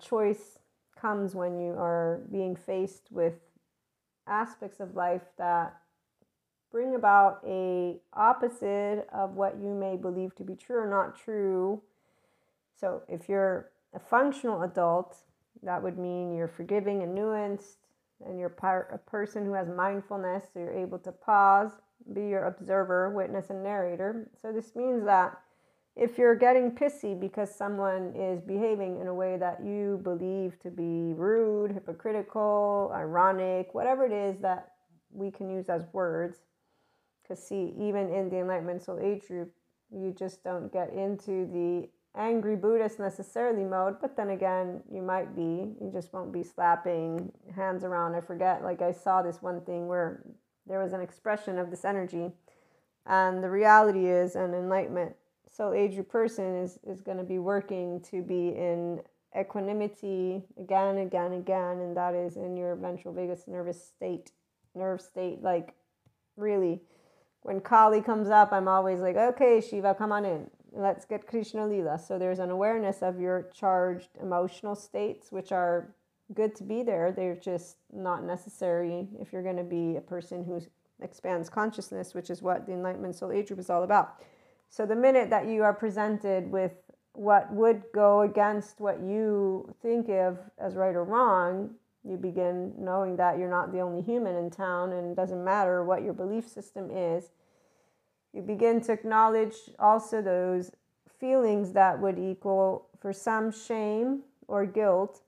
choice comes when you are being faced with aspects of life that bring about a opposite of what you may believe to be true or not true. So if you're a functional adult, that would mean you're forgiving and nuanced, and you're a person who has mindfulness, so you're able to pause, be your observer, witness, and narrator. So this means that if you're getting pissy because someone is behaving in a way that you believe to be rude, hypocritical, ironic, whatever it is that we can use as words, because see, even in the Enlightenment Soul Age group, you just don't get into the angry Buddhist necessarily mode, but then again, you might be. You just won't be slapping hands around. I forget, like I saw this one thing where there was an expression of this energy, and the reality is an enlightenment soul age person is, is going to be working to be in equanimity again again again, and that is in your ventral vagus nervous state, nerve state, like really when Kali comes up, I'm always like, okay, Shiva, come on in. Let's get Krishna Leela. So there's an awareness of your charged emotional states, which are good to be there. They're just not necessary if you're going to be a person who expands consciousness, which is what the Enlightenment Soul Age Group is all about. So the minute that you are presented with what would go against what you think of as right or wrong, you begin knowing that you're not the only human in town and it doesn't matter what your belief system is. You begin to acknowledge also those feelings that would equal, for some, shame or guilt.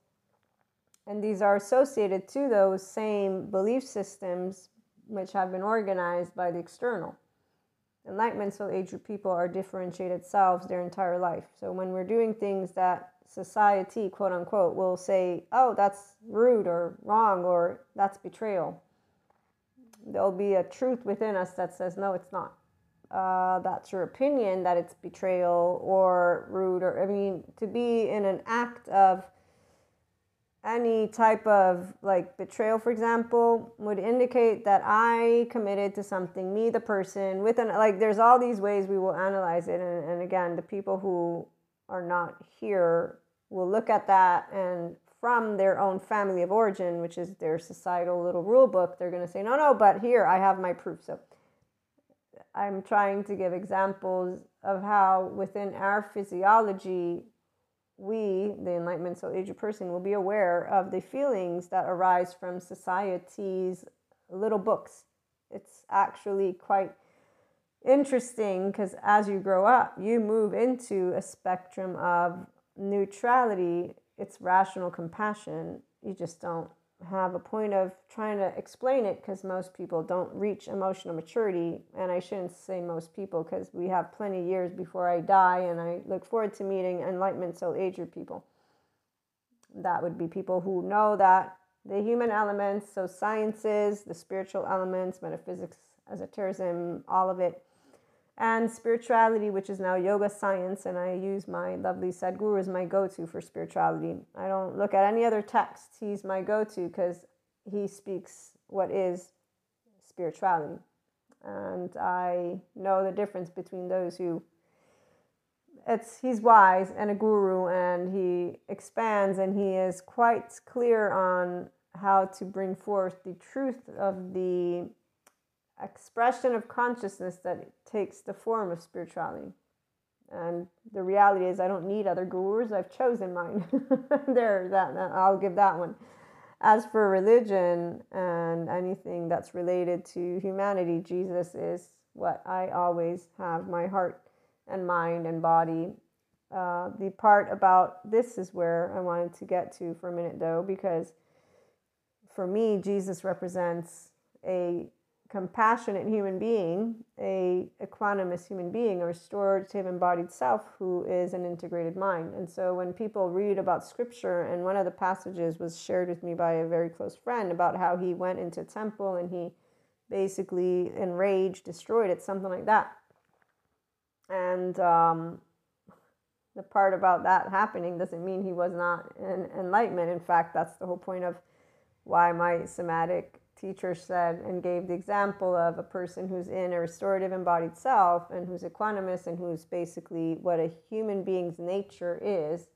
And these are associated to those same belief systems which have been organized by the external. Enlightenment soul age group people are differentiated selves their entire life. So when we're doing things that society, quote unquote, will say, oh, that's rude or wrong or that's betrayal. There'll be a truth within us that says, no, it's not. Uh, that's your opinion that it's betrayal or rude, or I mean, to be in an act of any type of like betrayal, for example, would indicate that I committed to something, me, the person, with an like, there's all these ways we will analyze it. And, and again, the people who are not here will look at that and from their own family of origin, which is their societal little rule book, they're going to say, no, no, but here I have my proof. So I'm trying to give examples of how within our physiology, we, the Enlightenment Soul Age person, will be aware of the feelings that arise from society's little books. It's actually quite interesting because as you grow up, you move into a spectrum of neutrality, it's rational compassion. You just don't have a point of trying to explain it because most people don't reach emotional maturity. And I shouldn't say most people because we have plenty of years before I die, and I look forward to meeting enlightenment soul age people. That would be people who know that the human elements, so sciences, the spiritual elements, metaphysics, esotericism, all of it and spirituality, which is now yoga science, and I use my lovely Sadhguru as my go to for spirituality. I don't look at any other text, he's my go to because he speaks what is spirituality. And I know the difference between those who it's he's wise and a guru and he expands and he is quite clear on how to bring forth the truth of the expression of consciousness that takes the form of spirituality. And the reality is, I don't need other gurus. I've chosen mine. there, that I'll give that one. As for religion and anything that's related to humanity, Jesus is what I always have my heart and mind and body. Uh, the part about this is where I wanted to get to for a minute, though, because for me, Jesus represents a compassionate human being, a equanimous human being, a restorative embodied self who is an integrated mind. And so when people read about scripture, and one of the passages was shared with me by a very close friend about how he went into temple and he basically enraged, destroyed it, something like that. And um, the part about that happening doesn't mean he was not an enlightenment. In fact, that's the whole point of why my somatic teacher said and gave the example of a person who's in a restorative embodied self and who's equanimous and who's basically what a human being's nature is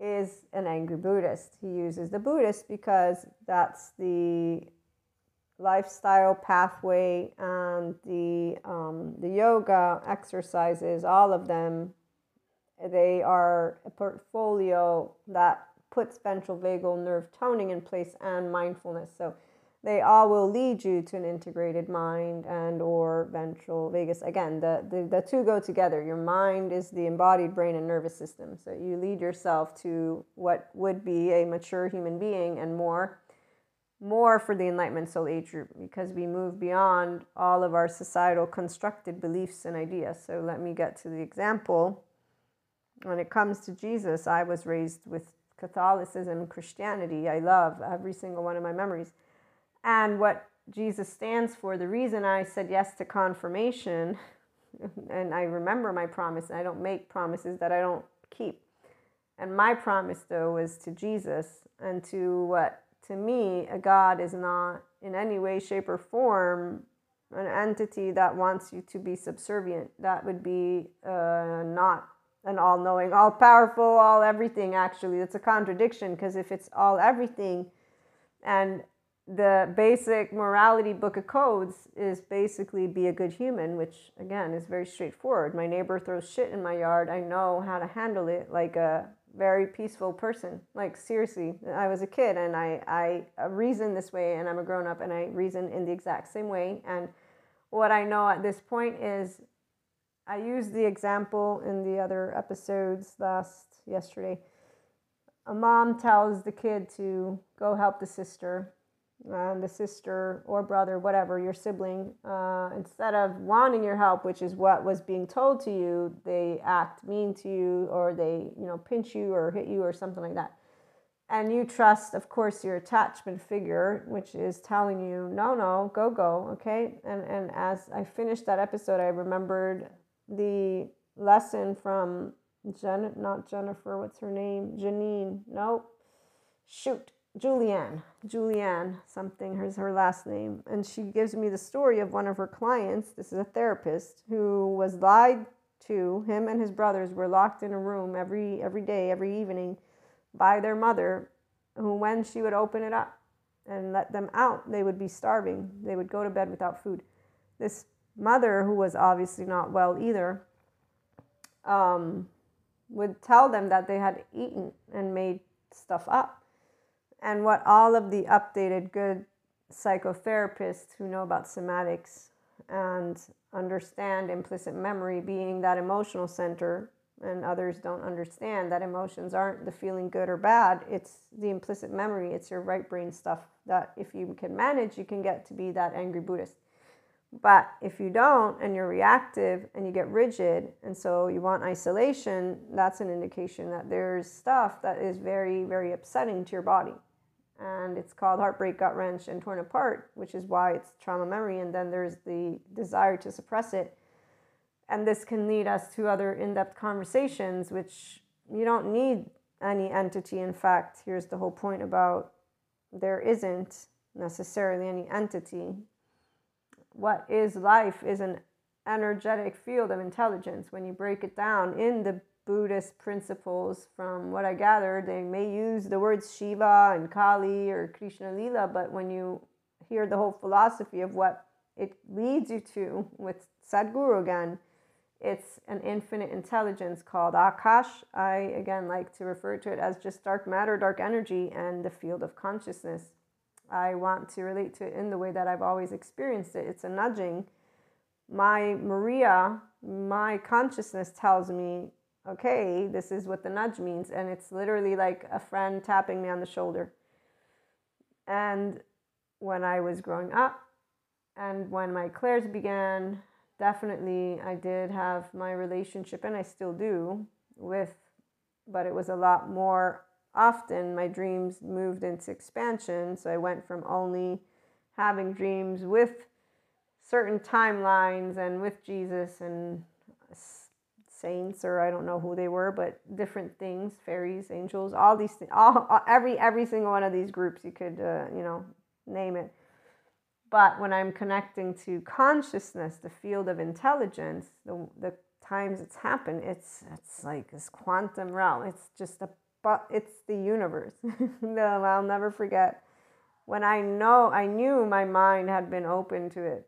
is an angry Buddhist. He uses the Buddhist because that's the lifestyle pathway and the um, the yoga exercises, all of them, they are a portfolio that puts ventral vagal nerve toning in place and mindfulness. So they all will lead you to an integrated mind and or ventral vagus again the, the, the two go together. Your mind is the embodied brain and nervous system. So you lead yourself to what would be a mature human being and more more for the enlightenment soul age group because we move beyond all of our societal constructed beliefs and ideas. So let me get to the example. When it comes to jesus i was raised with catholicism christianity. I love every single one of my memories and what Jesus stands for. The reason I said yes to confirmation, and I remember my promise, I don't make promises that I don't keep. And my promise, though, was to Jesus and to what, to me, a God is not in any way, shape, or form an entity that wants you to be subservient. That would be uh, not an all knowing, all powerful, all everything, actually. It's a contradiction because if it's all everything and the basic morality book of codes is basically be a good human, which again is very straightforward. My neighbor throws shit in my yard. I know how to handle it like a very peaceful person. Like seriously, I was a kid and I, I reason this way and I'm a grown up and I reason in the exact same way. And what I know at this point is I used the example in the other episodes last yesterday. A mom tells the kid to go help the sister uh, the sister or brother, whatever, your sibling, uh, instead of wanting your help, which is what was being told to you, they act mean to you or they, you know, pinch you or hit you or something like that. And you trust, of course, your attachment figure, which is telling you, no, no, go, go, okay? And, and as I finished that episode, I remembered the lesson from Jen, not Jennifer, what's her name? Janine, nope, shoot, Julianne, Julianne, something, here's her last name. And she gives me the story of one of her clients. This is a therapist who was lied to. Him and his brothers were locked in a room every every day, every evening by their mother, who when she would open it up and let them out, they would be starving. They would go to bed without food. This mother, who was obviously not well either, um, would tell them that they had eaten and made stuff up and what all of the updated good psychotherapists who know about somatics and understand implicit memory being that emotional center and others don't understand that emotions aren't the feeling good or bad it's the implicit memory it's your right brain stuff that if you can manage you can get to be that angry buddhist. But if you don't and you're reactive and you get rigid and so you want isolation that's an indication that there's stuff that is very very upsetting to your body and it's called Heartbreak, Gut Wrench, and Torn Apart, which is why it's trauma memory. And then there's the desire to suppress it. And this can lead us to other in depth conversations, which you don't need any entity. In fact, here's the whole point about there isn't necessarily any entity. What is life is an energetic field of intelligence. When you break it down in the Buddhist principles, from what I gathered, they may use the words Shiva and Kali or Krishna Leela, but when you hear the whole philosophy of what it leads you to with Sadhguru again, it's an infinite intelligence called Akash. I again like to refer to it as just dark matter, dark energy, and the field of consciousness. I want to relate to it in the way that I've always experienced it. It's a nudging. My Maria, my consciousness tells me okay, this is what the nudge means. And it's literally like a friend tapping me on the shoulder. And when I was growing up and when my clairs began, definitely I did have my relationship, and I still do, with, but it was a lot more often. My dreams moved into expansion. So I went from only having dreams with certain timelines and with Jesus and saints or I don't know who they were, but different things, fairies, angels, all these things, all, every every single one of these groups you could uh, you know name it. But when I'm connecting to consciousness, the field of intelligence, the the times it's happened, it's it's like this quantum realm. It's just a but it's the universe. no, I'll never forget when I know I knew my mind had been open to it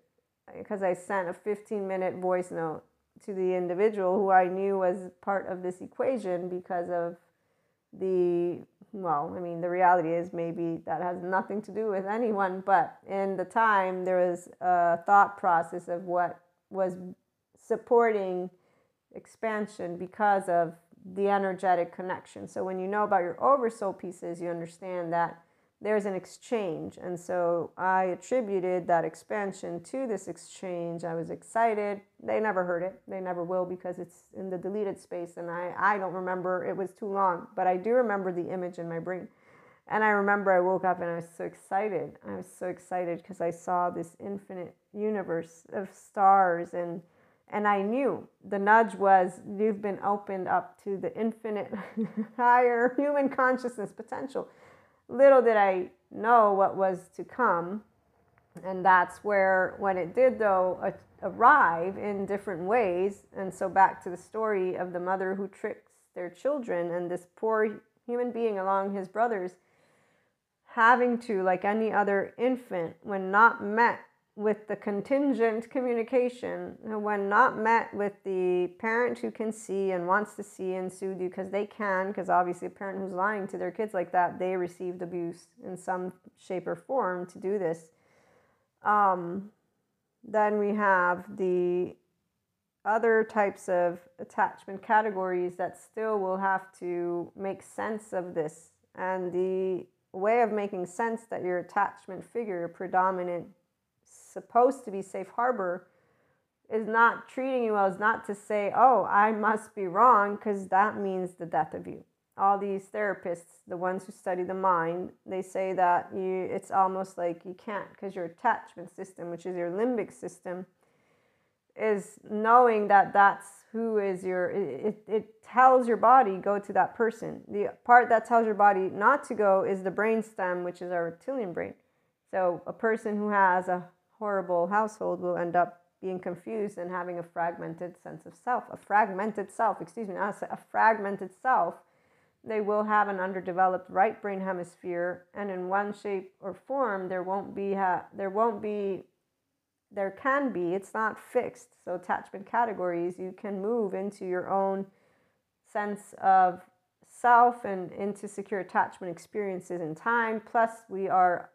because I sent a 15 minute voice note to the individual who I knew was part of this equation because of the well, I mean, the reality is maybe that has nothing to do with anyone, but in the time there was a thought process of what was supporting expansion because of the energetic connection. So when you know about your oversoul pieces, you understand that there's an exchange. And so I attributed that expansion to this exchange. I was excited. They never heard it. They never will because it's in the deleted space. And I, I don't remember, it was too long, but I do remember the image in my brain. And I remember I woke up and I was so excited. I was so excited because I saw this infinite universe of stars and and I knew the nudge was you've been opened up to the infinite higher human consciousness potential little did I know what was to come. And that's where, when it did, though, arrive in different ways. And so, back to the story of the mother who tricks their children and this poor human being along his brothers having to, like any other infant, when not met with the contingent communication when not met with the parent who can see and wants to see and soothe you because they can because obviously a parent who's lying to their kids like that they received abuse in some shape or form to do this. Um, then we have the other types of attachment categories that still will have to make sense of this. And the way of making sense that your attachment figure your predominant supposed to be safe harbor is not treating you well is not to say, oh, I must be wrong, because that means the death of you. All these therapists, the ones who study the mind, they say that you it's almost like you can't because your attachment system, which is your limbic system, is knowing that that's who is your it, it tells your body go to that person. The part that tells your body not to go is the brain stem, which is our reptilian brain. So a person who has a horrible household will end up being confused and having a fragmented sense of self, a fragmented self, excuse me, not a, a fragmented self. They will have an underdeveloped right brain hemisphere, and in one shape or form, there won't be ha- there won't be there can be it's not fixed so attachment categories you can move into your own sense of self and into secure attachment experiences in time plus we are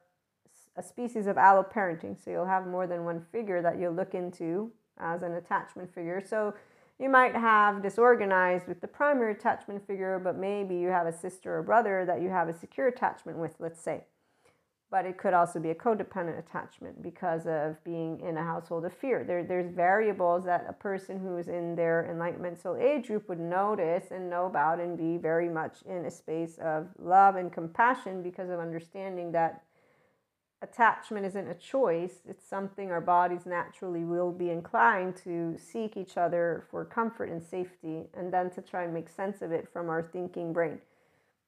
a species of alloparenting. So you'll have more than one figure that you'll look into as an attachment figure. So you might have disorganized with the primary attachment figure, but maybe you have a sister or brother that you have a secure attachment with, let's say. But it could also be a codependent attachment because of being in a household of fear. There, there's variables that a person who's in their enlightenment soul age group would notice and know about and be very much in a space of love and compassion because of understanding that attachment isn't a choice, it's something our bodies naturally will be inclined to seek each other for comfort and safety, and then to try and make sense of it from our thinking brain.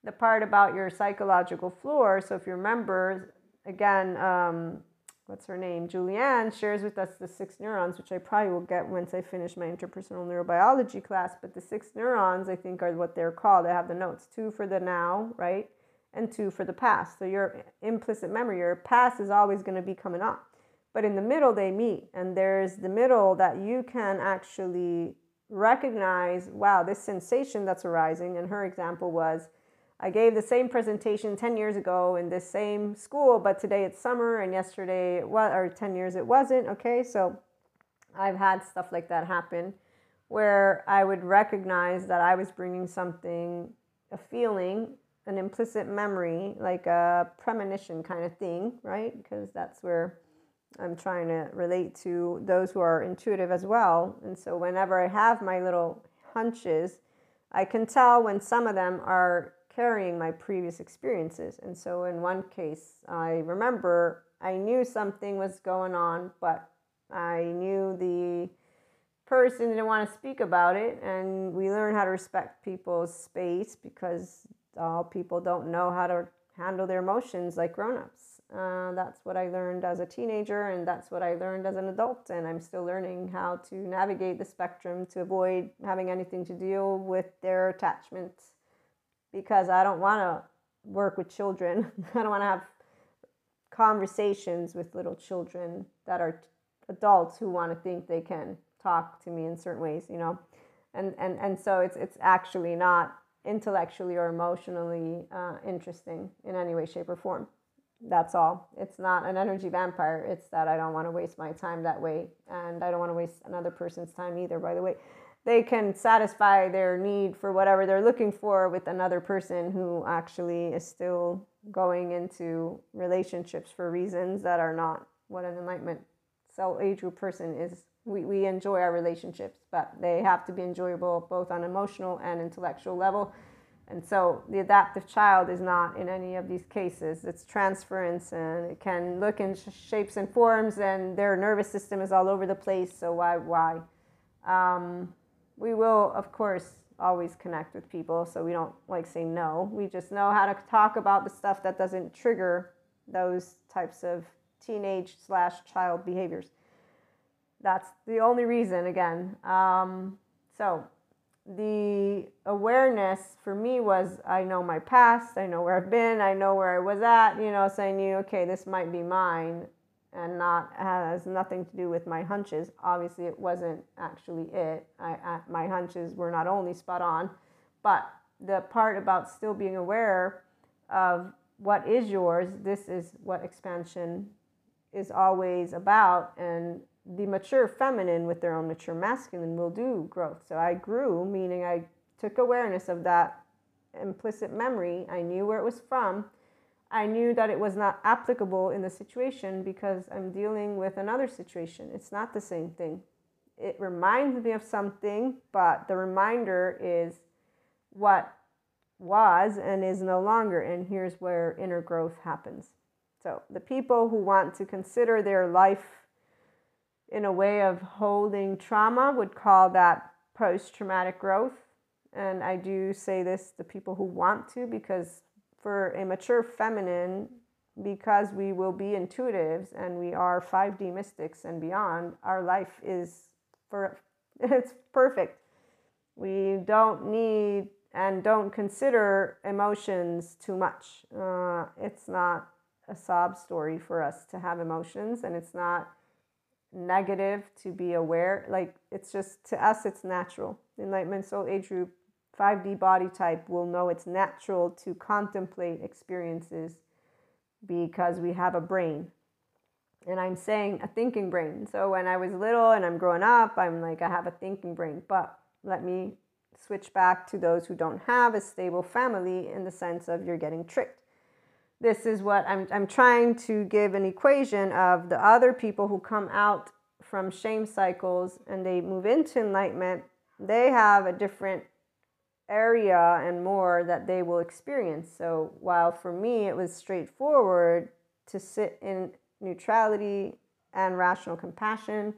The part about your psychological floor, so if you remember, again, um, what's her name? Julianne shares with us the six neurons, which I probably will get once I finish my interpersonal neurobiology class. But the six neurons, I think, are what they're called. I have the notes two for the now, right? And two for the past. So your implicit memory, your past is always going to be coming up. But in the middle, they meet, and there's the middle that you can actually recognize wow, this sensation that's arising. And her example was, I gave the same presentation 10 years ago in this same school, but today it's summer, and yesterday it was, or 10 years it wasn't. Okay, so I've had stuff like that happen where I would recognize that I was bringing something, a feeling an implicit memory, like a premonition kind of thing, right? Because that's where I'm trying to relate to those who are intuitive as well. And so whenever I have my little hunches, I can tell when some of them are carrying my previous experiences. And so in one case, I remember I knew something was going on, but I knew the person didn't want to speak about it. And we learn how to respect people's space because all people don't know how to handle their emotions like grown-ups uh, that's what i learned as a teenager and that's what i learned as an adult and i'm still learning how to navigate the spectrum to avoid having anything to deal with their attachment because I don't want to work with children. I don't want to have conversations with little children that are adults who want to think they can talk to me in certain ways, you know. And and and so it's it's actually not intellectually or emotionally uh, interesting in any way, shape, or form. That's all. It's not an energy vampire. It's that I don't want to waste my time that way, and I don't want to waste another person's time either. By the way, they can satisfy their need for whatever they're looking for with another person who actually is still going into relationships for reasons that are not what an enlightenment soul age group person is. We, we enjoy our relationships, but they have to be enjoyable both on emotional and intellectual level. And so the adaptive child is not in any of these cases. It's transference and it can look in shapes and forms, and their nervous system is all over the place. So why, why? Um, we will, of course, always connect with people. So we don't like say no. We just know how to talk about the stuff that doesn't trigger those types of teenage slash child behaviors. That's the only reason, again. Um, so the awareness for me was I know my past, I know where I've been, I know where I was at, you know, so I knew, okay, this might be mine and not has nothing to do with my hunches. Obviously, it wasn't actually it. I, I, my hunches were not only spot on, but the part about still being aware of what is yours, this is what expansion is always about. And the mature feminine with their own mature masculine will do growth. So I grew, meaning I took awareness of that implicit memory. I knew where it was from I knew that it was not applicable in the situation because I'm dealing with another situation. It's not the same thing. It reminds me of something, but the reminder is what was and is no longer. And here's where inner growth happens. So, the people who want to consider their life in a way of holding trauma would call that post traumatic growth. And I do say this to people who want to because for a mature feminine, because we will be intuitives and we are 5D mystics and beyond, our life is for it's perfect. We don't need and don't consider emotions too much. Uh, it's not a sob story for us to have emotions, and it's not negative to be aware. Like it's just to us, it's natural. Enlightenment Soul Age Group 5D body type will know it's natural to contemplate experiences because we have a brain. And I'm saying a thinking brain. So when I was little and I'm growing up, I'm like, I have a thinking brain. But let me switch back to those who don't have a stable family in the sense of you're getting tricked. This is what I'm, I'm trying to give an equation of the other people who come out from shame cycles and they move into enlightenment. They have a different area and more that they will experience. So while for me it was straightforward to sit in neutrality and rational compassion,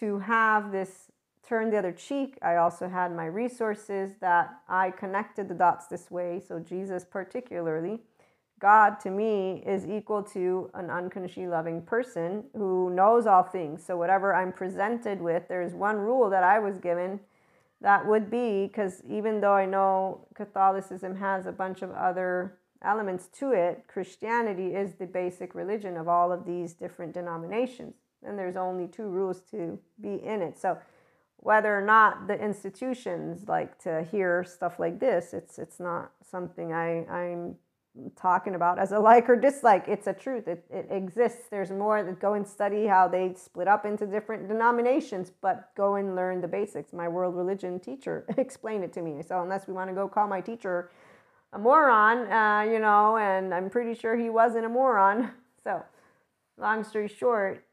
to have this turn the other cheek, I also had my resources that I connected the dots this way. So Jesus, particularly, God to me is equal to an unconditionally loving person who knows all things. So whatever I'm presented with, there's one rule that I was given that would be because even though I know Catholicism has a bunch of other elements to it, Christianity is the basic religion of all of these different denominations. And there's only two rules to be in it. So whether or not the institutions like to hear stuff like this, it's it's not something I, I'm talking about as a like or dislike. It's a truth. It, it exists. There's more that go and study how they split up into different denominations, but go and learn the basics. My world religion teacher explained it to me. So unless we want to go call my teacher a moron, uh, you know, and I'm pretty sure he wasn't a moron. So long story short,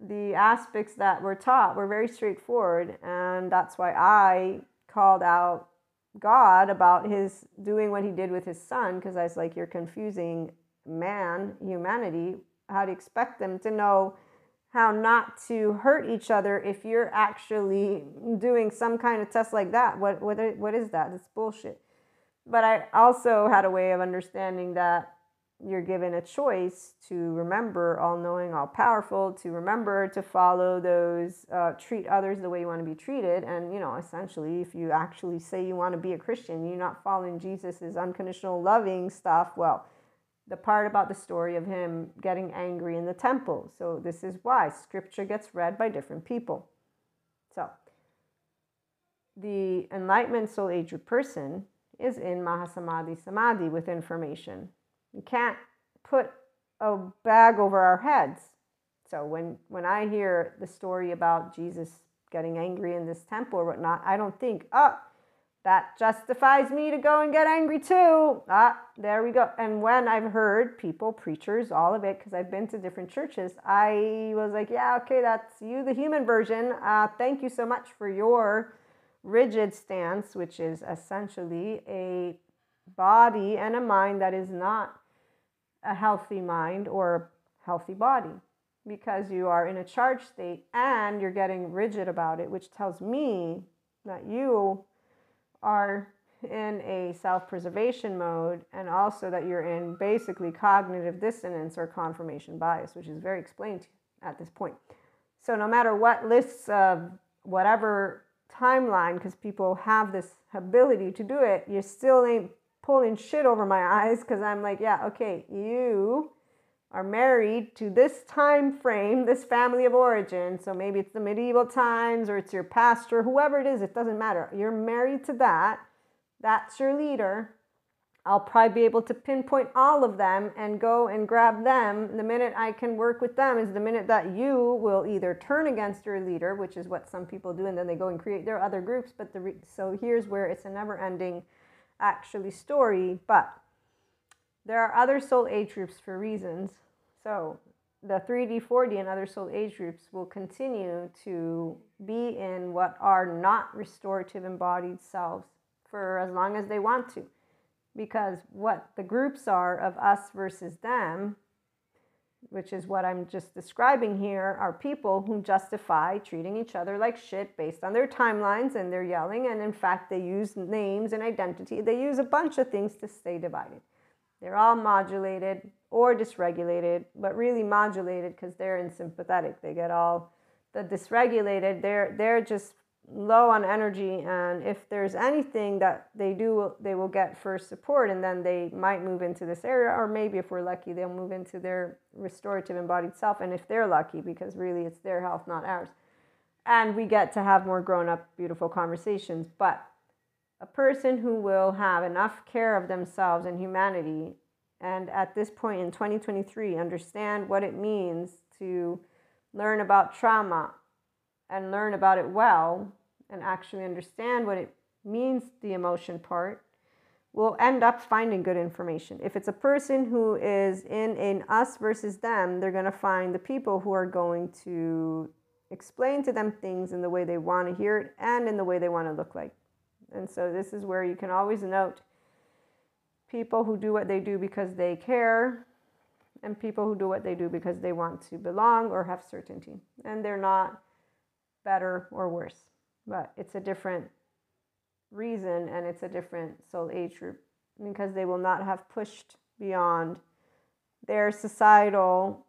the aspects that were taught were very straightforward, and that's why I called out God about his doing what he did with his son because I was like, you're confusing man, humanity. How to expect them to know how not to hurt each other if you're actually doing some kind of test like that? What what what is that? It's bullshit. But I also had a way of understanding that you're given a choice to remember all knowing, all powerful, to remember to follow those, uh, treat others the way you want to be treated. And, you know, essentially, if you actually say you want to be a Christian, you're not following Jesus's unconditional loving stuff, well, the part about the story of him getting angry in the temple. So, this is why scripture gets read by different people. So, the enlightenment soul age person is in Mahasamadhi Samadhi with information. You can't put a bag over our heads. So when, when I hear the story about Jesus getting angry in this temple or whatnot, I don't think, oh, that justifies me to go and get angry too. Ah, there we go. And when I've heard people, preachers, all of it, because I've been to different churches, I was like, yeah, okay, that's you, the human version. Uh, thank you so much for your rigid stance, which is essentially a body and a mind that is not a healthy mind or a healthy body because you are in a charged state and you're getting rigid about it, which tells me that you are in a self preservation mode and also that you're in basically cognitive dissonance or confirmation bias, which is very explained at this point. So, no matter what lists of whatever timeline, because people have this ability to do it, you still ain't pulling shit over my eyes because I'm like, yeah, okay, you are married to this time frame, this family of origin. So maybe it's the medieval times or it's your pastor, whoever it is, it doesn't matter. You're married to that. That's your leader. I'll probably be able to pinpoint all of them and go and grab them. The minute I can work with them is the minute that you will either turn against your leader, which is what some people do, and then they go and create their other groups. But the re- so here's where it's a never-ending, actually story. But there are other soul age groups for reasons. So the 3D, 4D, and other soul age groups will continue to be in what are not restorative embodied selves for as long as they want to because what the groups are of us versus them, which is what I'm just describing here, are people who justify treating each other like shit based on their timelines and they're yelling. And in fact, they use names and identity. They use a bunch of things to stay divided. They're all modulated or dysregulated, but really modulated because they're in sympathetic. They get all the dysregulated, they're, they're just low on energy and if there's anything that they do they will get first support and then they might move into this area or maybe if we're lucky they'll move into their restorative embodied self and if they're lucky because really it's their health not ours. And we get to have more grown up beautiful conversations but a person who will have enough care of themselves and humanity and at this point in 2023 understand what it means to learn about trauma and learn about it well and actually understand what it means, the emotion part, will end up finding good information. If it's a person who is in an us versus them, they're going to find the people who are going to explain to them things in the way they want to hear it and in the way they want to look like. And so this is where you can always note people who do what they do because they care and people who do what they do because they want to belong or have certainty. And they're not better or worse, but it's a different reason and it's a different soul age group because they will not have pushed beyond their societal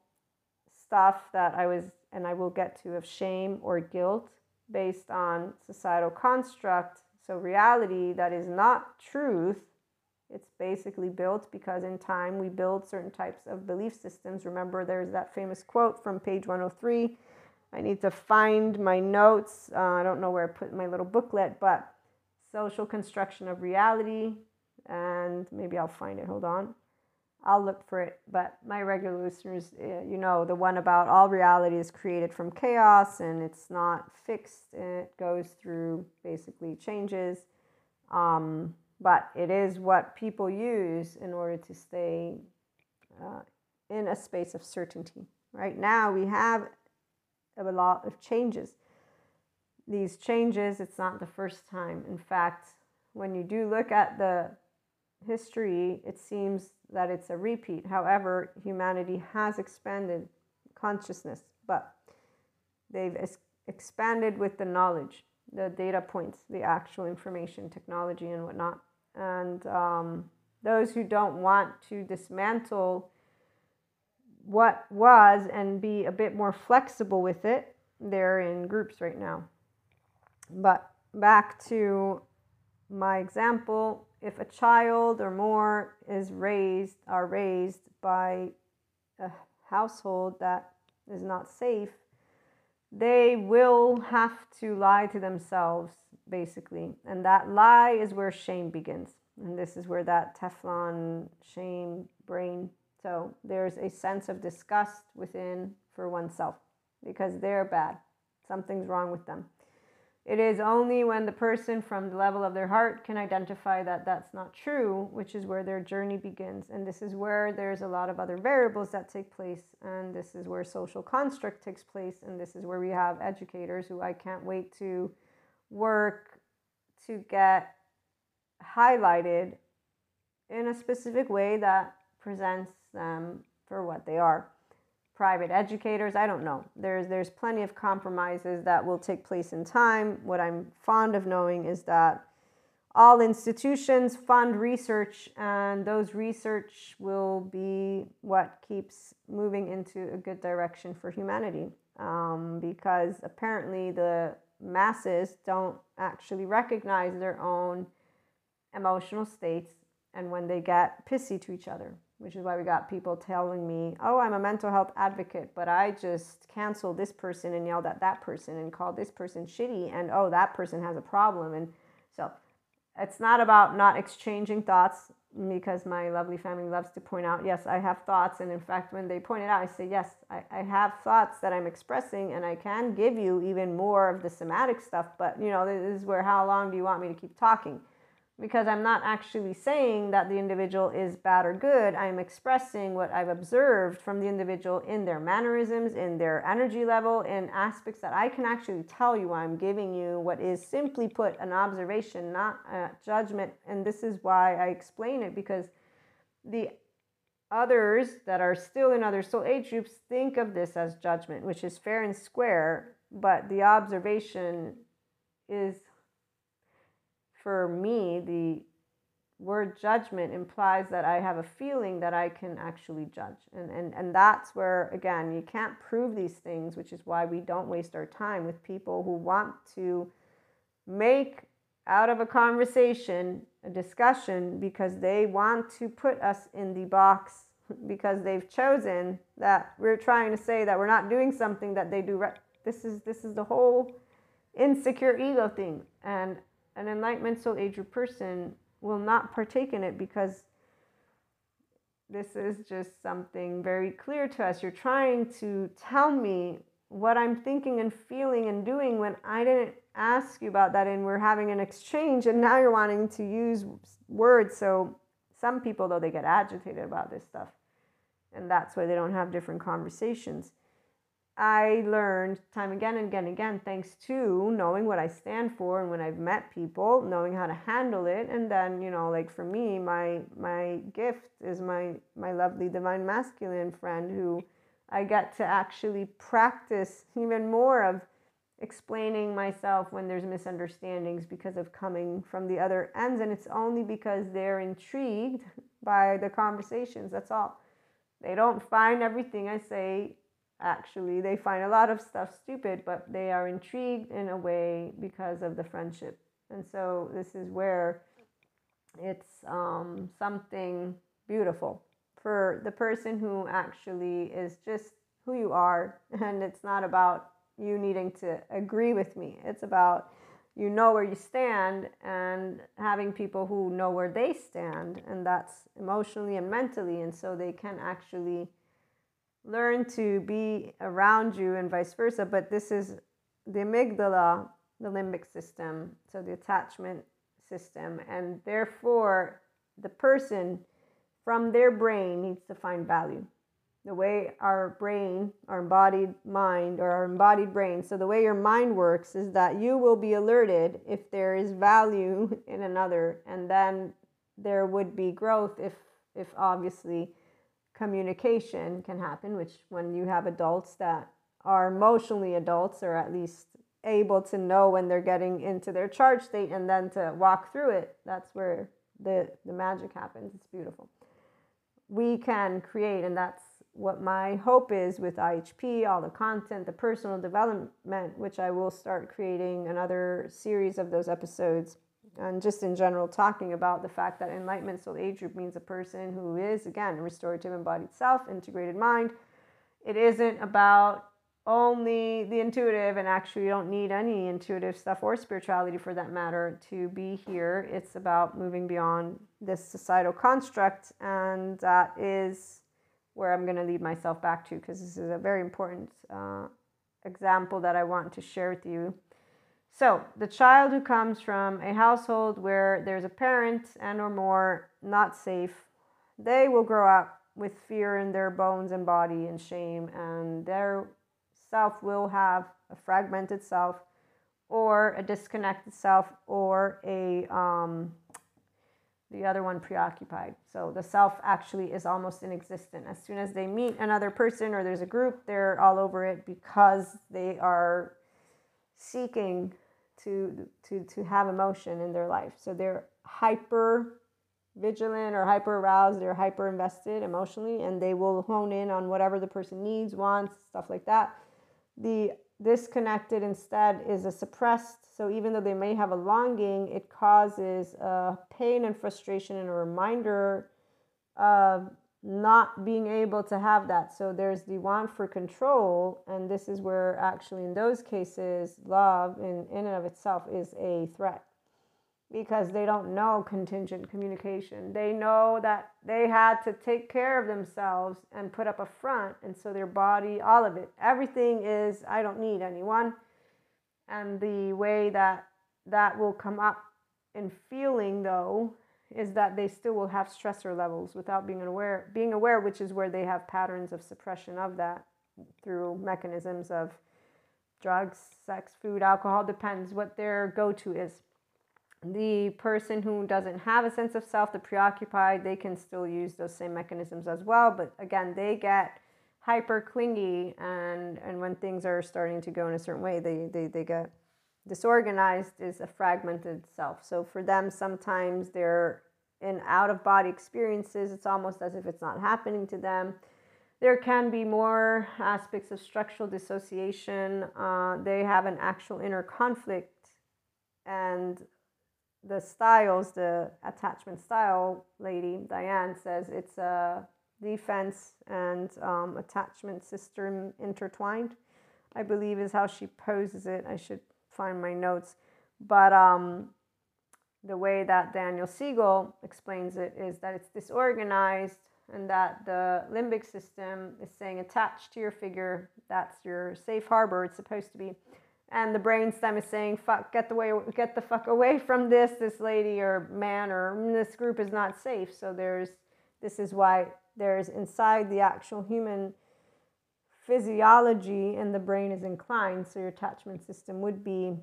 stuff that I was and I will get to of shame or guilt based on societal construct. So reality that is not truth. It's basically built because in time we build certain types of belief systems. Remember, there's that famous quote from page 103 I need to find my notes. Uh, I don't know where I put my little booklet, but social construction of reality. And maybe I'll find it. Hold on. I'll look for it. But my regular listeners, uh, you know, the one about all reality is created from chaos and it's not fixed. It goes through basically changes. Um, but it is what people use in order to stay uh, in a space of certainty. Right now, we have a lot of changes. These changes, it's not the first time. In fact, when you do look at the history, it seems that it's a repeat. However, humanity has expanded consciousness, but they've expanded with the knowledge, the data points, the actual information, technology, and whatnot. And um, those who don't want to dismantle what was and be a bit more flexible with it, they're in groups right now. But back to my example, if a child or more is raised are raised by a household that is not safe, they will have to lie to themselves basically. And that lie is where shame begins. And this is where that Teflon shame brain. So there's a sense of disgust within for oneself because they're bad. Something's wrong with them. It is only when the person from the level of their heart can identify that that's not true, which is where their journey begins. And this is where there's a lot of other variables that take place. And this is where social construct takes place. And this is where we have educators who I can't wait to work to get highlighted in a specific way that presents them for what they are. Private educators i don't know. There's there's plenty of compromises that will take place in time. What i'm fond of knowing is that all institutions fund research and those research will be what keeps moving into a good direction for humanity um, because apparently the masses don't actually recognize their own emotional states and when they get pissy to each other which is why we got people telling me, oh, I'm a mental health advocate, but I just canceled this person and yelled at that person and called this person shitty, and oh, that person has a problem. And so it's not about not exchanging thoughts because my lovely family loves to point out, yes, I have thoughts. And in fact, when they point it out, I say, yes, I, I have thoughts that I'm expressing, and I can give you even more of the somatic stuff. But, you know, this is where how long do you want me to keep talking? Because I'm not actually saying that the individual is bad or good. I'm expressing what I've observed from the individual in their mannerisms, in their energy level, in aspects that I can actually tell you. I'm giving you what is simply put an observation, not a judgment. And this is why I explain it because the others that are still in other soul age groups think of this as judgment, which is fair and square, but the observation is for me, the word judgment implies that I have a feeling that I can actually judge. And, and, and that's where, again, you can't prove these things, which is why we don't waste our time with people who want to make out of a conversation a discussion because they want to put us in the box because they've chosen that we're trying to say that we're not doing something that they do. Re- this is this is the whole insecure ego thing, and an enlightenment soul age person will not partake in it because this is just something very clear to us. You're trying to tell me what I'm thinking and feeling and doing when I didn't ask you about that and we're having an exchange and now you're wanting to use words. So some people though they get agitated about this stuff. And that's why they don't have different conversations. I learned time again and again and again, thanks to knowing what I stand for and when I've met people, knowing how to handle it. And then, you know, like for me, my my gift is my my lovely divine masculine friend who I get to actually practice even more of explaining myself when there's misunderstandings because of coming from the other ends. And it's only because they're intrigued by the conversations. That's all. They don't find everything I say actually. They find a lot of stuff stupid, but they are intrigued in a way because of the friendship. And so this is where it's um, something beautiful for the person who actually is just who you are. And it's not about you needing to agree with me, it's about you know where you stand and having people who know where they stand and that's emotionally and mentally and so they can actually learn to be around you and vice versa. But this is the amygdala, the limbic system, so the attachment system. And therefore, the person from their brain needs to find value. The way our brain, our embodied mind, or our embodied brain, so the way your mind works is that you will be alerted if there is value in another, and then there would be growth if, if obviously communication can happen, which when you have adults that are emotionally adults or at least able to know when they're getting into their charge state and then to walk through it, that's where the, the magic happens. It's beautiful. We can create, and that's what my hope is with IHP, all the content, the personal development, which I will start creating another series of those episodes. And just in general, talking about the fact that enlightenment soul age group means a person who is, again, restorative embodied self, integrated mind. It isn't about only the intuitive, and actually, you don't need any intuitive stuff or spirituality for that matter to be here. It's about moving beyond this societal construct, and that is where I'm going to lead myself back to because this is a very important uh, example that I want to share with you. So, the child who comes from a household where there's a parent and or more not safe, they will grow up with fear in their bones and body and shame and their self will have a fragmented self or a disconnected self or a um, the other one preoccupied. So the self actually is almost inexistent. As soon as they meet another person or there's a group they're all over it because they are seeking to to to have emotion in their life so they're hyper vigilant or hyper aroused they're hyper invested emotionally and they will hone in on whatever the person needs wants stuff like that the disconnected instead is a suppressed. So even though they may have a longing, it causes a pain and frustration and a reminder of not being able to have that. So there's the want for control, and this is where actually in those cases, love in, in and of itself is a threat because they don't know contingent communication. They know that they had to take care of themselves and put up a front. And so their body, all of it, everything is, I don't need anyone. And the way that that will come up in feeling, though, is that they still will have stressor levels without being aware, being aware, which is where they have patterns of suppression of that through mechanisms of drugs, sex, food, alcohol, depends what their go to is the person who doesn't have a sense of self, the preoccupied, they can still use those same mechanisms as well. But again, they get hyper clingy, and, and when things are starting to go in a certain way, they, they, they get disorganized, is a fragmented self. So for them, sometimes they're in out of body experiences, it's almost as if it's not happening to them. There can be more aspects of structural dissociation. Uh, they have an actual inner conflict and the styles, the attachment style lady, Diane, says it's a defense and um, attachment system intertwined, I believe is how she poses it. I should find my notes. But um, the way that Daniel Siegel explains it is that it's disorganized and that the limbic system is saying attached to your figure, that's your safe harbor, it's supposed to be. And the brainstem is saying fuck get the way get the fuck away from this. This lady or man or this group is not safe. So there's this is why there's inside the actual human physiology and the brain is inclined so your attachment system would be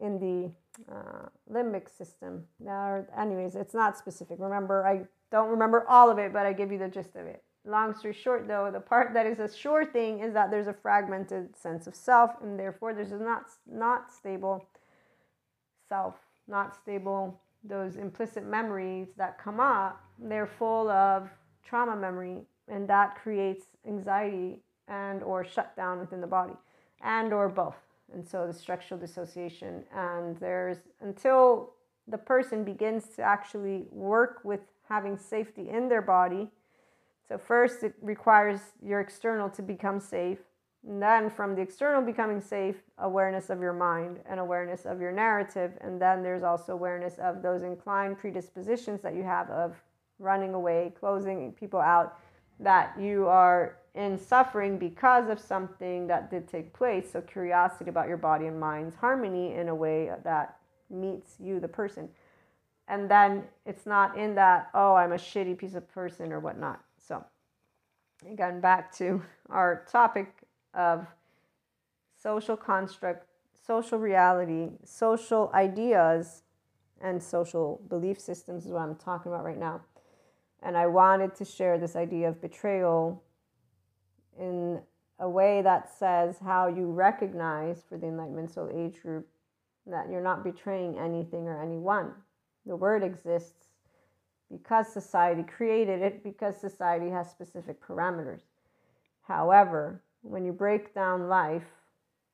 in the uh, limbic system now anyways it's not specific remember i don't remember all of it but i give you the gist of it Long story short, though, the part that is a sure thing is that there's a fragmented sense of self, and therefore there's a not not stable self, not stable. Those implicit memories that come up, they're full of trauma memory, and that creates anxiety and or shut down within the body, and or both. And so the structural dissociation, and there's until the person begins to actually work with having safety in their body so, first, it requires your external to become safe. And then, from the external becoming safe, awareness of your mind and awareness of your narrative. And then there's also awareness of those inclined predispositions that you have of running away, closing people out, that you are in suffering because of something that did take place. So, curiosity about your body and mind's harmony in a way that meets you, the person. And then it's not in that, oh, I'm a shitty piece of person or whatnot. So, again, back to our topic of social construct, social reality, social ideas, and social belief systems is what I'm talking about right now. And I wanted to share this idea of betrayal in a way that says how you recognize for the Enlightenment Soul Age group that you're not betraying anything or anyone. The word exists because society created it, because society has specific parameters. However, when you break down life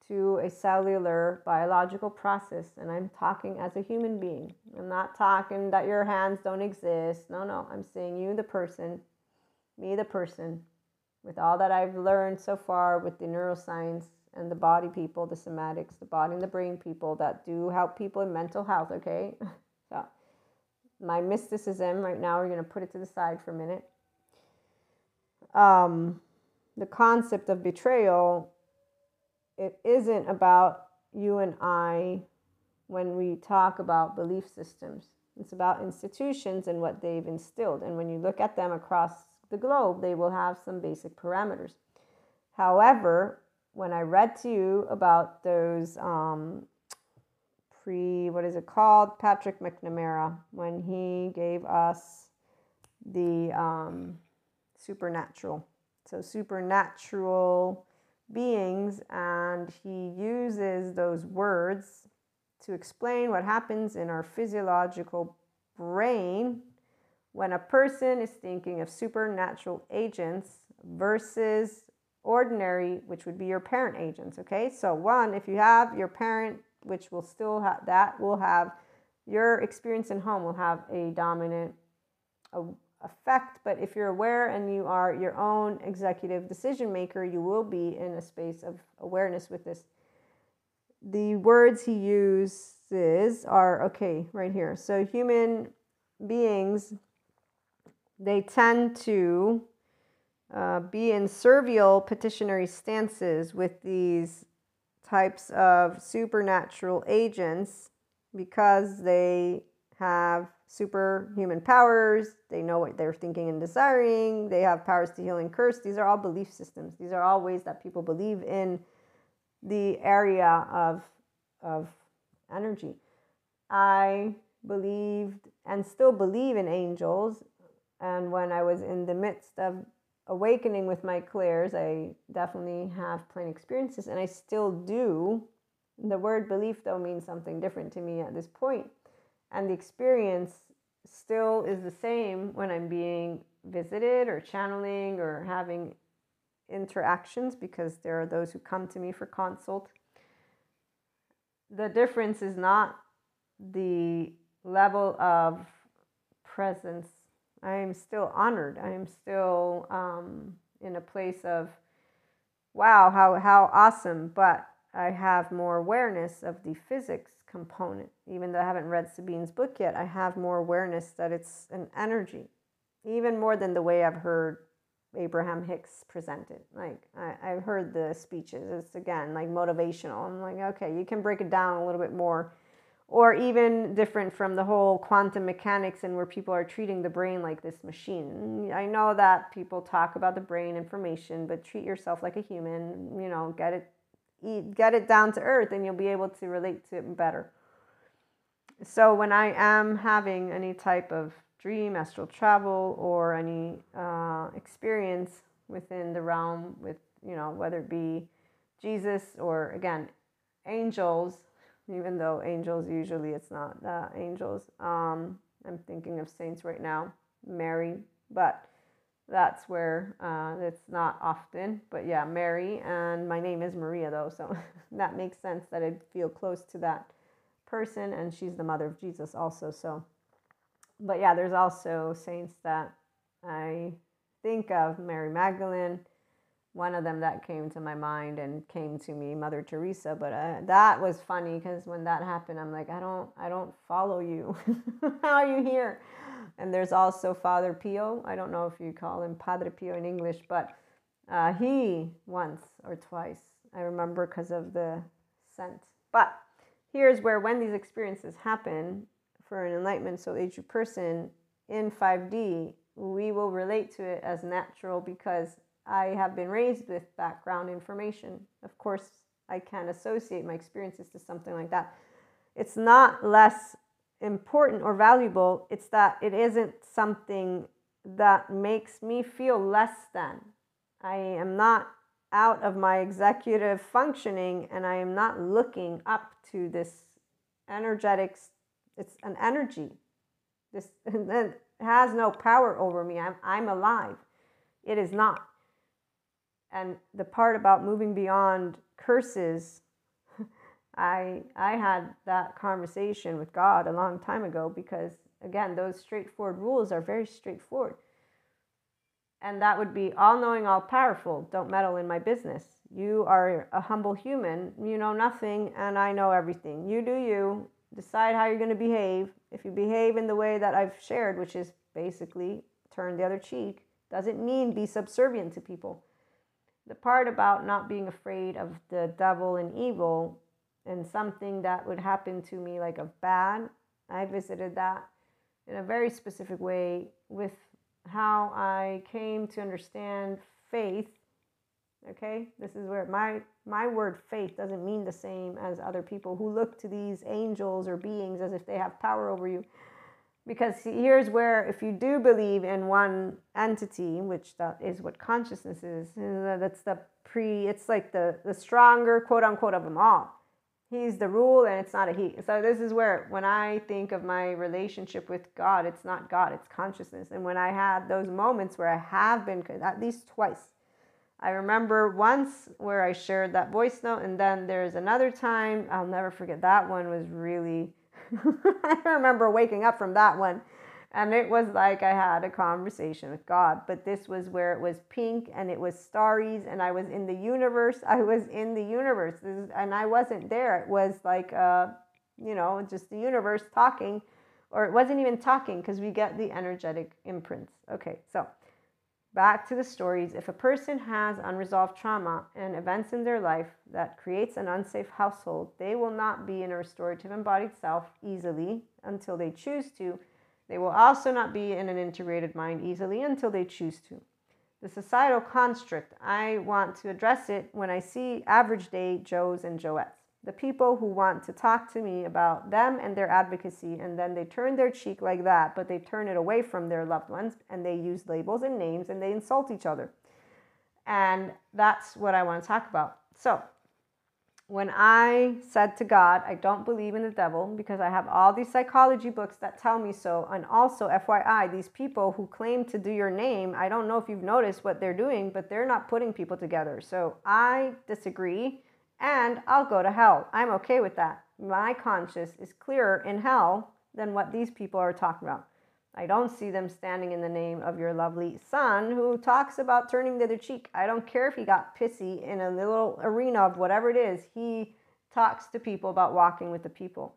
to a cellular biological process, and I'm talking as a human being, I'm not talking that your hands don't exist. No, no, I'm saying you, the person, me, the person, with all that I've learned so far with the neuroscience and the body people, the somatics, the body and the brain people that do help people in mental health, okay? So, my mysticism right now, we're going to put it to the side for a minute. Um, the concept of betrayal, it isn't about you and I when we talk about belief systems. It's about institutions and what they've instilled. And when you look at them across the globe, they will have some basic parameters. However, when I read to you about those um, pre, what is it called? Patrick McNamara, when he gave us the um, supernatural. So, supernatural beings, and he uses those words to explain what happens in our physiological brain when a person is thinking of supernatural agents versus ordinary, which would be your parent agents. Okay, so one, if you have your parent, which will still have that, will have your experience in home will have a dominant effect. But if you're aware and you are your own executive decision maker, you will be in a space of awareness with this. The words he uses are okay, right here. So human beings they tend to uh, be in servile petitionary stances with these types of supernatural agents because they have superhuman powers. They know what they're thinking and desiring. They have powers to heal and curse. These are all belief systems. These are all ways that people believe in the area of, of energy. I believed and still believe in angels and when I was in the midst of awakening with my clairs, I definitely have plain experiences, and I still do. The word belief, though, means something different to me at this point. And the experience still is the same when I'm being visited or channeling or having interactions because there are those who come to me for consult. The difference is not the level of presence I am still honored. I am still um, in a place of, wow, how, how awesome. But I have more awareness of the physics component. Even though I haven't read Sabine's book yet, I have more awareness that it's an energy, even more than the way I've heard Abraham Hicks presented. Like I, I've heard the speeches. It's again like motivational. I'm like, okay, you can break it down a little bit more or even different from the whole quantum mechanics and where people are treating the brain like this machine. I know that people talk about the brain information, but treat yourself like a human, you know, get it eat, get it down to earth and you'll be able to relate to it better. So when I am having any type of dream, astral travel, or any uh, experience within the realm with, you know, whether it be Jesus or again, angels, even though angels usually it's not uh, angels. Um, I'm thinking of saints right now, Mary, but that's where uh, it's not often. But yeah, Mary, and my name is Maria though, so that makes sense that I'd feel close to that person, and she's the mother of Jesus also. So, but yeah, there's also saints that I think of Mary Magdalene one of them that came to my mind and came to me mother teresa but uh, that was funny because when that happened i'm like i don't i don't follow you. How are you here? And there's also father pio. I don't know if you call him padre pio in english but uh, he once or twice i remember because of the scent. But here's where when these experiences happen for an enlightenment soul age person in 5d we will relate to it as natural because I have been raised with background information. Of course, I can associate my experiences to something like that. It's not less important or valuable, it's that it isn't something that makes me feel less than. I am not out of my executive functioning and I am not looking up to this energetics. It's an energy. This has no power over me. I'm, I'm alive. It is not. And the part about moving beyond curses, I, I had that conversation with God a long time ago because, again, those straightforward rules are very straightforward. And that would be all knowing, all powerful. Don't meddle in my business. You are a humble human. You know nothing, and I know everything. You do you. Decide how you're going to behave. If you behave in the way that I've shared, which is basically turn the other cheek, doesn't mean be subservient to people. The part about not being afraid of the devil and evil and something that would happen to me like a bad, I visited that in a very specific way with how I came to understand faith. Okay, this is where my my word faith doesn't mean the same as other people who look to these angels or beings as if they have power over you because here's where if you do believe in one entity which that is what consciousness is uh, that's the pre it's like the the stronger quote unquote of them all. He's the rule and it's not a he. So this is where when i think of my relationship with god it's not god it's consciousness. And when i had those moments where i have been at least twice i remember once where i shared that voice note and then there's another time i'll never forget that one was really I remember waking up from that one and it was like I had a conversation with God. But this was where it was pink and it was starries and I was in the universe. I was in the universe and I wasn't there. It was like, uh, you know, just the universe talking, or it wasn't even talking because we get the energetic imprints. Okay, so back to the stories. If a person has unresolved trauma and events in their life that creates an unsafe household, they will not be in a restorative embodied self easily until they choose to. They will also not be in an integrated mind easily until they choose to. The societal construct, I want to address it when I see average day Joes and Joettes the people who want to talk to me about them and their advocacy, and then they turn their cheek like that, but they turn it away from their loved ones and they use labels and names and they insult each other. And that's what I want to talk about. So, when I said to God, I don't believe in the devil because I have all these psychology books that tell me so. And also, FYI, these people who claim to do your name, I don't know if you've noticed what they're doing, but they're not putting people together. So I disagree and I'll go to hell. I'm okay with that. My conscience is clearer in hell than what these people are talking about. I don't see them standing in the name of your lovely son who talks about turning the other cheek. I don't care if he got pissy in a little arena of whatever it is. He talks to people about walking with the people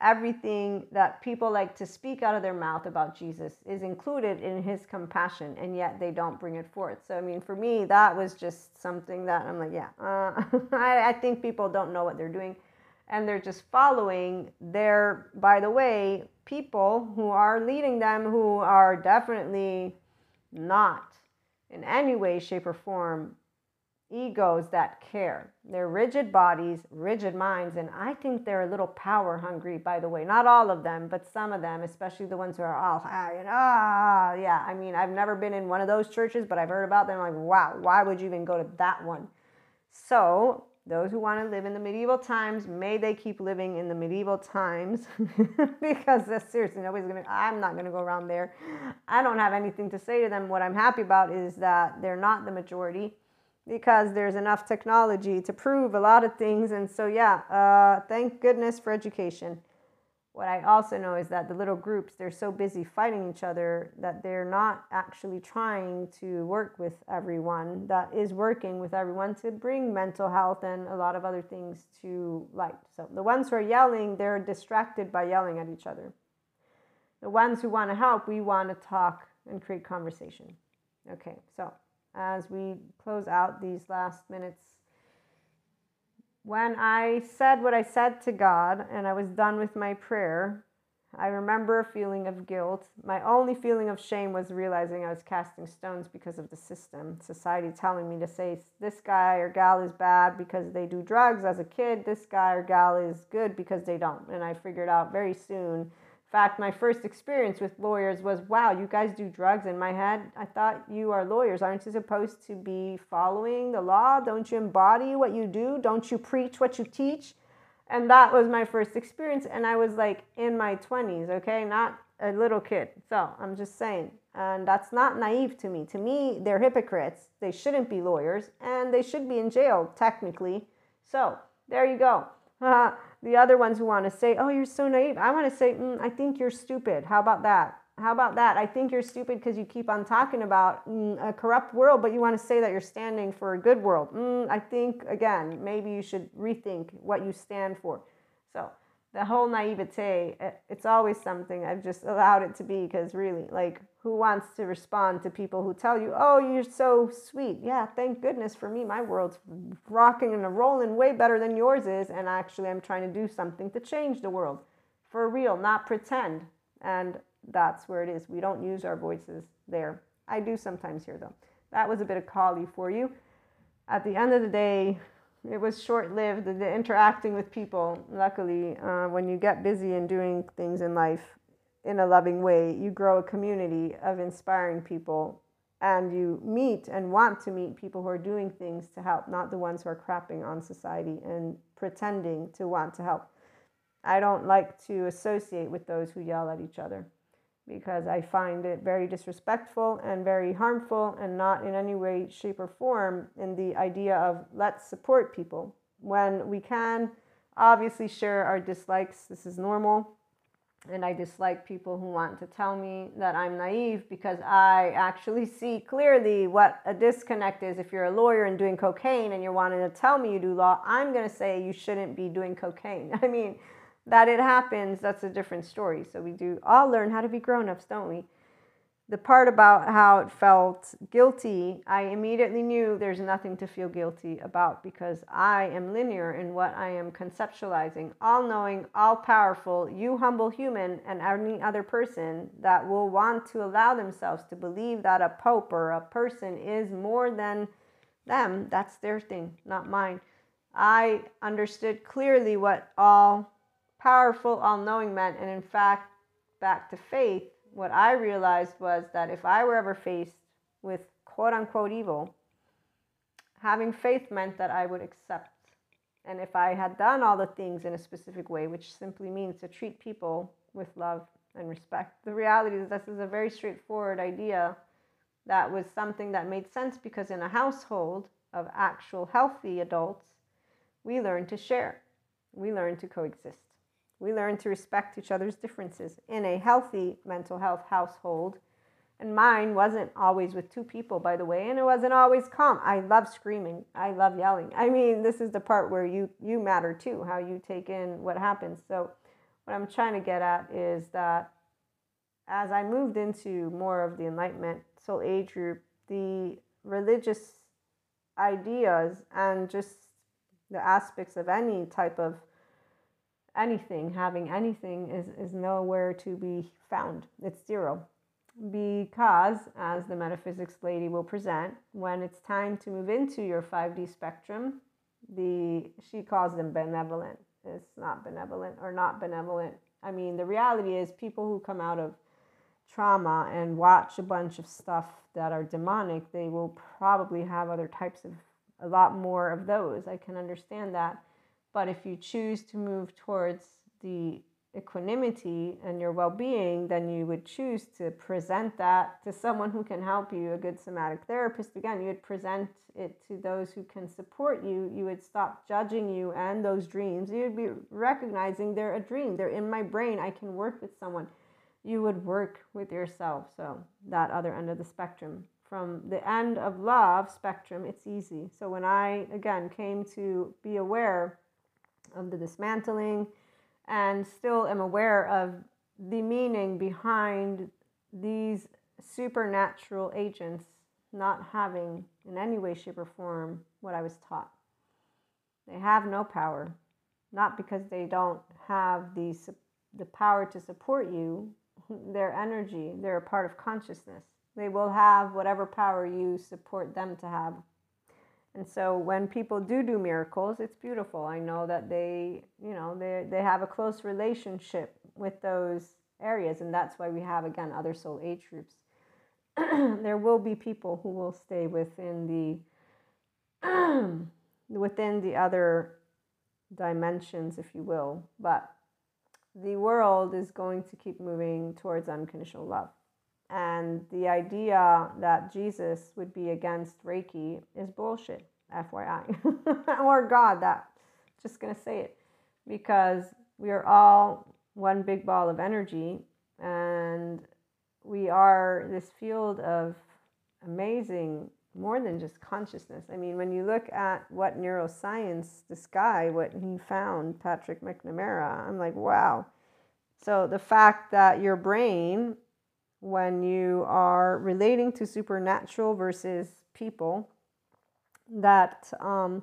everything that people like to speak out of their mouth about Jesus is included in his compassion, and yet they don't bring it forth. So, I mean, for me, that was just something that I'm like, yeah, uh, I, I think people don't know what they're doing, and they're just following their, by the way, people who are leading them who are definitely not in any way, shape, or form egos that care. They're rigid bodies, rigid minds, and I think they're a little power hungry, by the way. Not all of them, but some of them, especially the ones who are all, ah, ah, yeah. I mean, I've never been in one of those churches, but I've heard about them. I'm like, wow, why would you even go to that one? So, those who want to live in the medieval times, may they keep living in the medieval times because seriously, nobody's going to, I'm not going to go around there. I don't have anything to say to them. What I'm happy about is that they're not the majority because there's enough technology to prove a lot of things. And so, yeah, uh, thank goodness for education. What I also know is that the little groups, they're so busy fighting each other that they're not actually trying to work with everyone that is working with everyone to bring mental health and a lot of other things to light. So the ones who are yelling, they're distracted by yelling at each other. The ones who want to help, we want to talk and create conversation. Okay, so as we close out these last minutes. When I said what I said to God and I was done with my prayer, I remember a feeling of guilt. My only feeling of shame was realizing I was casting stones because of the system, society telling me to say this guy or gal is bad because they do drugs as a kid, this guy or gal is good because they don't. And I figured out very soon fact, my first experience with lawyers was wow, you guys do drugs. In my head, I thought you are lawyers. Aren't you supposed to be following the law? Don't you embody what you do? Don't you preach what you teach? And that was my first experience. And I was like in my 20s, okay? Not a little kid. So I'm just saying. And that's not naive to me. To me, they're hypocrites. They shouldn't be lawyers and they should be in jail, technically. So there you go. the other ones who want to say, oh, you're so naive. I want to say, mm, I think you're stupid. How about that? How about that? I think you're stupid because you keep on talking about mm, a corrupt world, but you want to say that you're standing for a good world. Mm, I think, again, maybe you should rethink what you stand for. So, the whole naivete, it's always something. I've just allowed it to be because really, like, who wants to respond to people who tell you, oh, you're so sweet? Yeah, thank goodness for me. My world's rocking and rolling way better than yours is. And actually, I'm trying to do something to change the world for real, not pretend. And that's where it is. We don't use our voices there. I do sometimes here though. That was a bit of Kali for you. At the end of the day, it was short lived, the interacting with people. Luckily, uh, when you get busy and doing things in life in a loving way, you grow a community of inspiring people and you meet and want to meet people who are doing things to help, not the ones who are crapping on society and pretending to want to help. I don't like to associate with those who yell at each other because I find it very disrespectful and very harmful and not in any way, shape, or form in the idea of let's support people. When we can obviously share our dislikes, this is normal. And I dislike people who want to tell me that I'm naive because I actually see clearly what a disconnect is. If you're a lawyer and doing cocaine and you're wanting to tell me you do law, I'm going to say you shouldn't be doing cocaine. I mean, that it happens, that's a different story. So we do all learn how to be grown ups, don't we? The part about how it felt guilty, I immediately knew there's nothing to feel guilty about because I am linear in what I am conceptualizing. All knowing, all powerful, you humble human, and any other person that will want to allow themselves to believe that a pope or a person is more than them, that's their thing, not mine. I understood clearly what all powerful, all knowing meant. And in fact, back to faith, what I realized was that if I were ever faced with quote unquote evil, having faith meant that I would accept. And if I had done all the things in a specific way, which simply means to treat people with love and respect, the reality is this is a very straightforward idea that was something that made sense because in a household of actual healthy adults, we learn to share, we learn to coexist. We learn to respect each other's differences in a healthy mental health household. And mine wasn't always with two people, by the way, and it wasn't always calm. I love screaming. I love yelling. I mean, this is the part where you you matter too, how you take in what happens. So, what I'm trying to get at is that as I moved into more of the enlightenment soul age group, the religious ideas and just the aspects of any type of anything, having anything is, is nowhere to be found. It's zero. Because, as the metaphysics lady will present, when it's time to move into your 5D spectrum, the she calls them benevolent. It's not benevolent or not benevolent. I mean, the reality is people who come out of trauma and watch a bunch of stuff that are demonic, they will probably have other types of a lot more of those. I can understand that. But if you choose to move towards the equanimity and your well being, then you would choose to present that to someone who can help you, a good somatic therapist. Again, you would present it to those who can support you. You would stop judging you and those dreams. You would be recognizing they're a dream, they're in my brain. I can work with someone. You would work with yourself. So, that other end of the spectrum. From the end of love spectrum, it's easy. So, when I again came to be aware, of the dismantling and still am aware of the meaning behind these supernatural agents not having in any way, shape, or form what I was taught. They have no power, not because they don't have the, the power to support you, their energy, they're a part of consciousness. They will have whatever power you support them to have and so when people do do miracles, it's beautiful. I know that they, you know, they, they have a close relationship with those areas. And that's why we have, again, other soul age groups. there will be people who will stay within the, within the other dimensions, if you will. But the world is going to keep moving towards unconditional love. And the idea that Jesus would be against Reiki is bullshit, FYI. or God, that just to say it. Because we are all one big ball of energy and we are this field of amazing more than just consciousness. I mean, when you look at what neuroscience, this guy, what he found, Patrick McNamara, I'm like, wow. So the fact that your brain, when you are relating to supernatural versus people, that um,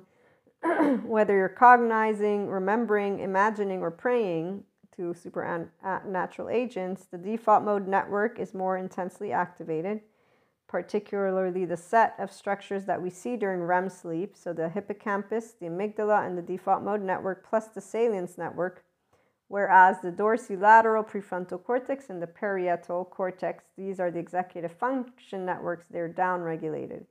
whether you're cognizing, remembering, imagining, or praying to supernatural agents, the default mode network is more intensely activated particularly the set of structures that we see during REM sleep, so the hippocampus, the amygdala, and the default mode network, plus the salience network, whereas the dorsolateral prefrontal cortex and the parietal cortex, these are the executive function networks, they're downregulated.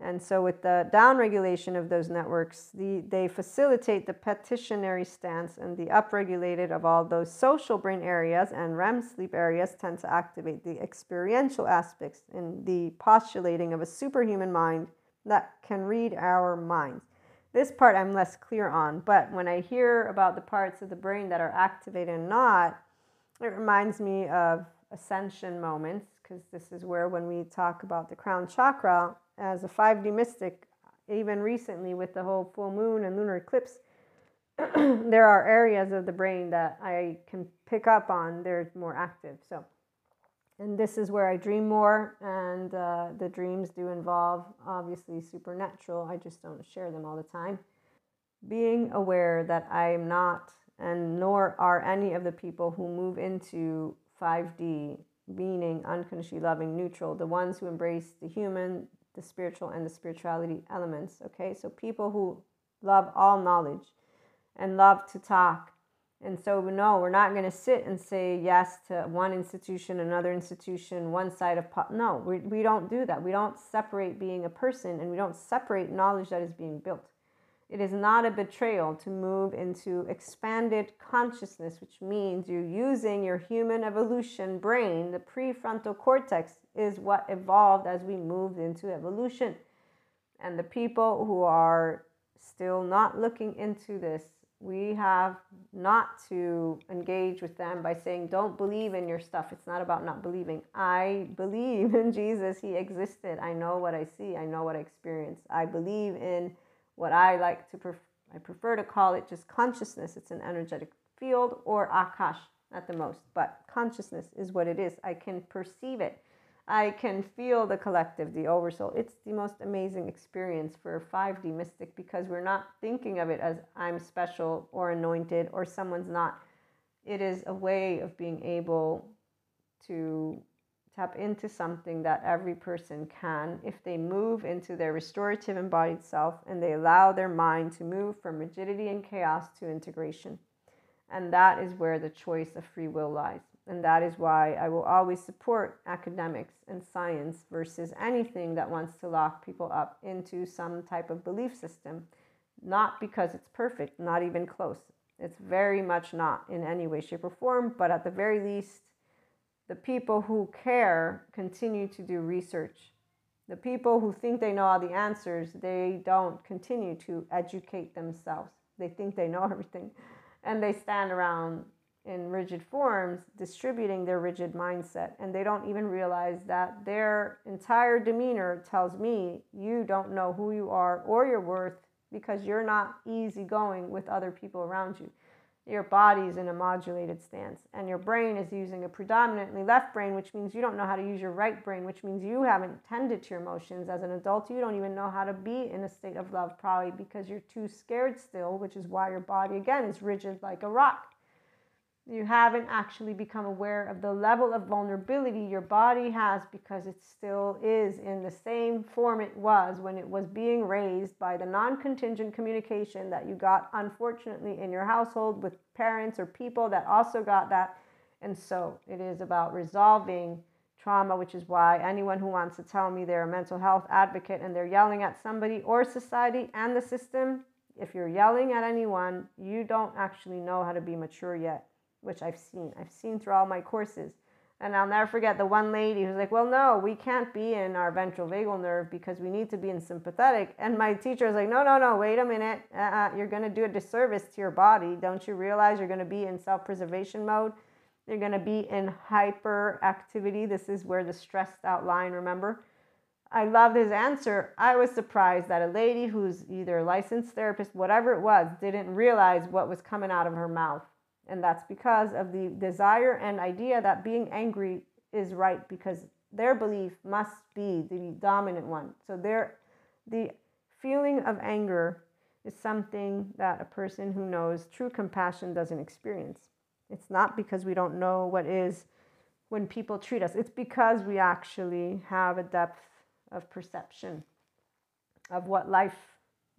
And so, with the downregulation of those networks, the, they facilitate the petitionary stance, and the upregulated of all those social brain areas and REM sleep areas tend to activate the experiential aspects in the postulating of a superhuman mind that can read our minds. This part I'm less clear on, but when I hear about the parts of the brain that are activated and not, it reminds me of ascension moments, because this is where, when we talk about the crown chakra, as a 5D mystic, even recently with the whole full moon and lunar eclipse, there are areas of the brain that I can pick up on. They're more active. So, and this is where I dream more, and uh, the dreams do involve obviously supernatural. I just don't share them all the time. Being aware that I am not, and nor are any of the people who move into 5D, meaning unconditionally loving, neutral, the ones who embrace the human, the spiritual and the spirituality elements. Okay, so people who love all knowledge and love to talk. And so, no, we're not going to sit and say yes to one institution, another institution, one side of pop. No, we, we don't do that. We don't separate being a person and we don't separate knowledge that is being built. It is not a betrayal to move into expanded consciousness, which means you're using your human evolution brain. The prefrontal cortex is what evolved as we moved into evolution. And the people who are still not looking into this, we have not to engage with them by saying, Don't believe in your stuff. It's not about not believing. I believe in Jesus. He existed. I know what I see. I know what I experience. I believe in what I like to pref- I prefer to call it just consciousness. It's an energetic field or akash at the most, but consciousness is what it is. I can perceive it. I can feel the collective, the oversoul. It's the most amazing experience for a 5D mystic because we're not thinking of it as I'm special or anointed or someone's not. It is a way of being able to tap into something that every person can if they move into their restorative embodied self and they allow their mind to move from rigidity and chaos to integration. And that is where the choice of free will lies. And that is why I will always support academics and science versus anything that wants to lock people up into some type of belief system. Not because it's perfect, not even close. It's very much not in any way, shape, or form, but at the very least, the people who care continue to do research. The people who think they know all the answers, they don't continue to educate themselves. They think they know everything. And they stand around in rigid forms, distributing their rigid mindset. And they don't even realize that their entire demeanor tells me you don't know who you are or your worth because you're not easygoing with other people around you. Your body's in a modulated stance and your brain is using a predominantly left brain which means you don't know how to use your right brain which means you haven't tended to your emotions. As an adult you don't even know how to be in a state of love probably because you're too scared still which is why your body again is rigid like a rock you haven't actually become aware of the level of vulnerability your body has because it still is in the same form it was when it was being raised by the non contingent communication that you got, unfortunately, in your household with parents or people that also got that. And so it is about resolving trauma, which is why anyone who wants to tell me they're a mental health advocate and they're yelling at somebody or society and the system, if you're yelling at anyone, you don't actually know how to be mature yet which I've seen. I've seen through all my courses. And I'll never forget the one lady who's like, Well, no, we can't be in our ventral vagal nerve because we need to be in sympathetic. And my teacher was like, No, no, no, wait a minute. Uh-uh, you're going to do a disservice to your body. Don't you realize you're going to be in self preservation mode? You're going to be in hyperactivity. This is where the stressed out line, remember? I loved his answer. I was surprised that a lady who's either a licensed therapist, whatever it was, didn't realize what was coming out of her mouth. And that's because of the desire and idea that being angry is right because their belief must be the dominant one. So their the feeling of anger is something that a person who knows true compassion doesn't experience. It's not because we don't know what is when people treat us. It's because we actually have a depth of perception of what life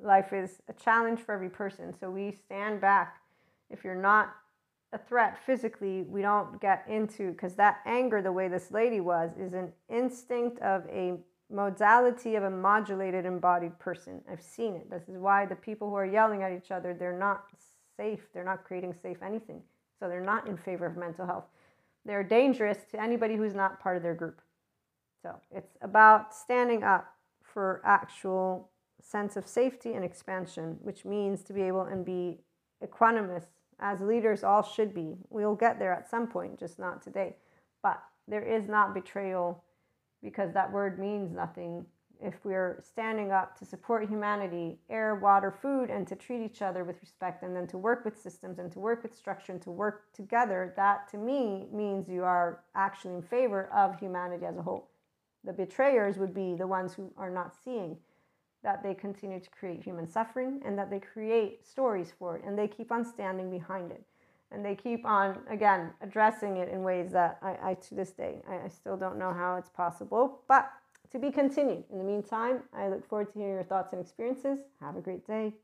life is a challenge for every person. So we stand back. If you're not a threat physically, we don't get into because that anger, the way this lady was, is an instinct of a modality of a modulated embodied person. I've seen it. This is why the people who are yelling at each other, they're not safe. They're not creating safe anything. So they're not in favor of mental health. They're dangerous to anybody who's not part of their group. So it's about standing up for actual sense of safety and expansion, which means to be able and be equanimous as leaders all should be. We'll get there at some point, just not today. But there is not betrayal because that word means nothing if we're standing up to support humanity, air, water, food, and to treat each other with respect, and then to work with systems and to work with structure and to work together, that to me means you are actually in favor of humanity as a whole. The betrayers would be the ones who are not seeing that they continue to create human suffering and that they create stories for it and they keep on standing behind it. And they keep on again addressing it in ways that I, I to this day I, I still don't know how it's possible but to be continued. In the meantime i look forward to hearing your thoughts and experiences. Have a great day